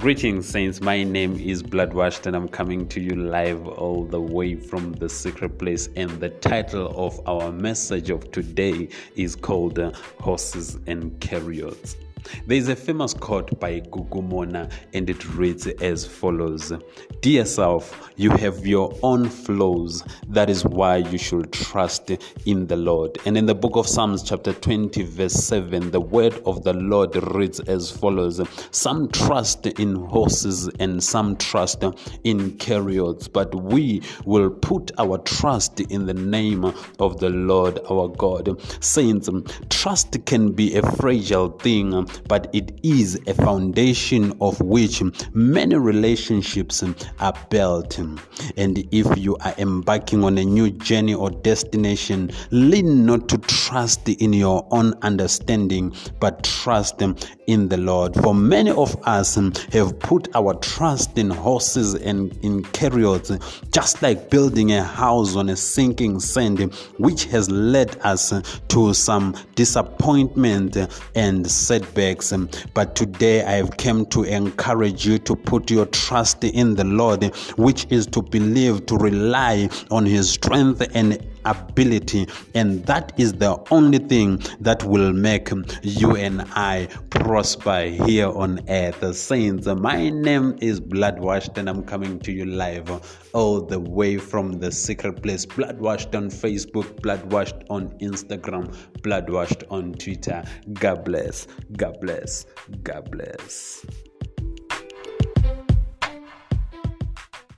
Greetings, Saints. My name is Bloodwashed, and I'm coming to you live all the way from the secret place. And the title of our message of today is called Horses and Chariots. There is a famous quote by Gugu Mona, and it reads as follows Dear self, you have your own flaws. That is why you should trust in the Lord. And in the book of Psalms, chapter 20, verse 7, the word of the Lord reads as follows Some trust in horses and some trust in chariots, but we will put our trust in the name of the Lord our God. Saints, trust can be a fragile thing but it is a foundation of which many relationships are built. And if you are embarking on a new journey or destination, lean not to trust in your own understanding, but trust in the Lord. For many of us have put our trust in horses and in chariots, just like building a house on a sinking sand, which has led us to some disappointment and setbacks setbacks. Um, but today I have come to encourage you to put your trust in the Lord, which is to believe, to rely on His strength and ability, and that is the only thing that will make you and I prosper here on earth. Saints, my name is Bloodwashed, and I'm coming to you live all the way from the secret place. Bloodwashed on Facebook, Bloodwashed on Instagram, Bloodwashed on Twitter. God bless, God bless, God bless.